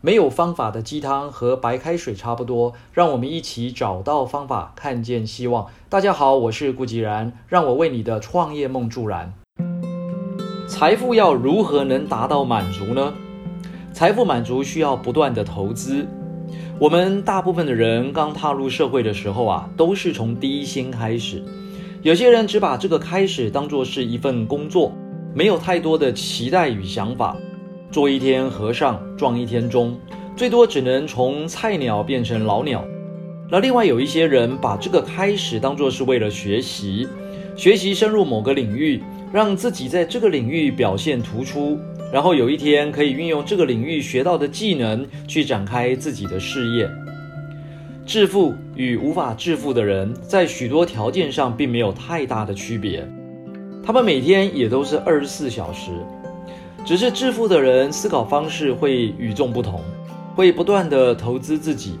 没有方法的鸡汤和白开水差不多，让我们一起找到方法，看见希望。大家好，我是顾吉然，让我为你的创业梦助燃。财富要如何能达到满足呢？财富满足需要不断的投资。我们大部分的人刚踏入社会的时候啊，都是从第一薪开始。有些人只把这个开始当做是一份工作，没有太多的期待与想法。做一天和尚撞一天钟，最多只能从菜鸟变成老鸟。那另外有一些人把这个开始当作是为了学习，学习深入某个领域，让自己在这个领域表现突出，然后有一天可以运用这个领域学到的技能去展开自己的事业。致富与无法致富的人在许多条件上并没有太大的区别，他们每天也都是二十四小时。只是致富的人思考方式会与众不同，会不断的投资自己，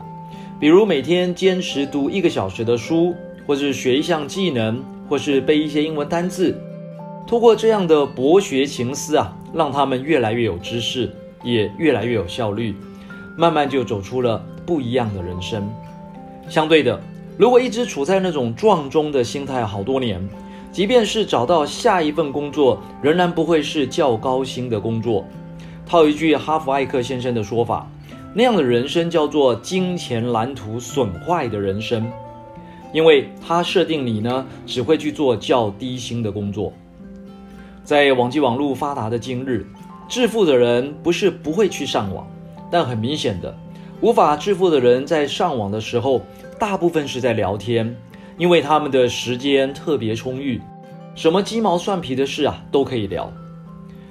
比如每天坚持读一个小时的书，或是学一项技能，或是背一些英文单字。通过这样的博学情思啊，让他们越来越有知识，也越来越有效率，慢慢就走出了不一样的人生。相对的，如果一直处在那种撞钟的心态好多年。即便是找到下一份工作，仍然不会是较高薪的工作。套一句哈佛艾克先生的说法，那样的人生叫做金钱蓝图损坏的人生，因为他设定你呢只会去做较低薪的工作。在网际网络发达的今日，致富的人不是不会去上网，但很明显的，无法致富的人在上网的时候，大部分是在聊天。因为他们的时间特别充裕，什么鸡毛蒜皮的事啊都可以聊。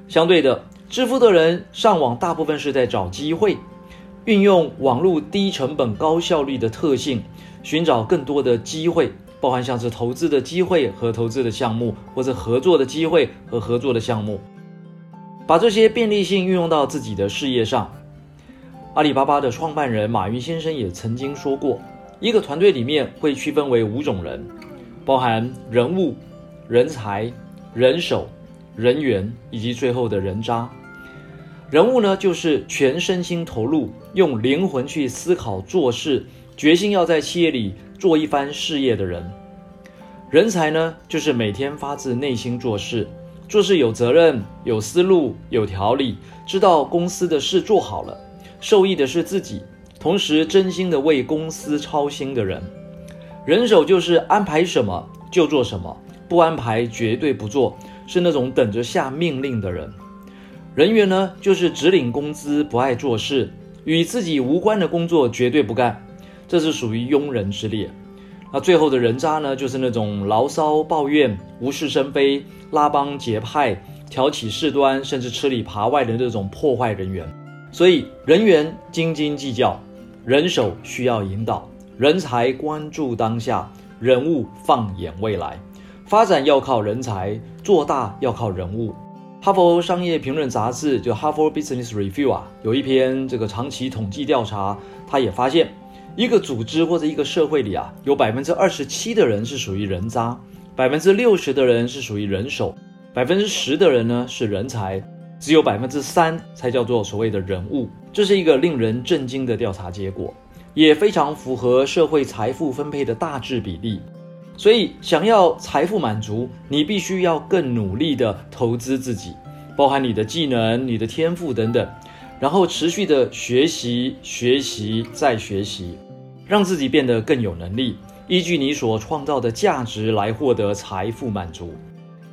相对的，致富的人上网大部分是在找机会，运用网络低成本高效率的特性，寻找更多的机会，包含像是投资的机会和投资的项目，或者合作的机会和合作的项目，把这些便利性运用到自己的事业上。阿里巴巴的创办人马云先生也曾经说过。一个团队里面会区分为五种人，包含人物、人才、人手、人员以及最后的人渣。人物呢，就是全身心投入，用灵魂去思考做事，决心要在企业里做一番事业的人。人才呢，就是每天发自内心做事，做事有责任、有思路、有条理，知道公司的事做好了，受益的是自己。同时，真心的为公司操心的人，人手就是安排什么就做什么，不安排绝对不做，是那种等着下命令的人。人员呢，就是只领工资不爱做事，与自己无关的工作绝对不干，这是属于庸人之列。那最后的人渣呢，就是那种牢骚抱怨、无事生非、拉帮结派、挑起事端，甚至吃里扒外的那种破坏人员。所以，人员斤斤计较。人手需要引导，人才关注当下，人物放眼未来。发展要靠人才，做大要靠人物。哈佛商业评论杂志就《哈佛 Business Review》啊，有一篇这个长期统计调查，他也发现，一个组织或者一个社会里啊，有百分之二十七的人是属于人渣，百分之六十的人是属于人手，百分之十的人呢是人才。只有百分之三才叫做所谓的人物，这是一个令人震惊的调查结果，也非常符合社会财富分配的大致比例。所以，想要财富满足，你必须要更努力的投资自己，包含你的技能、你的天赋等等，然后持续的学习、学习再学习，让自己变得更有能力，依据你所创造的价值来获得财富满足。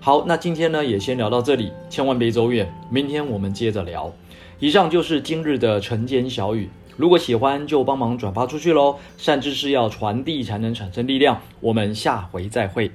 好，那今天呢也先聊到这里，千万别走远，明天我们接着聊。以上就是今日的晨间小语，如果喜欢就帮忙转发出去喽。善知识要传递才能产生力量，我们下回再会。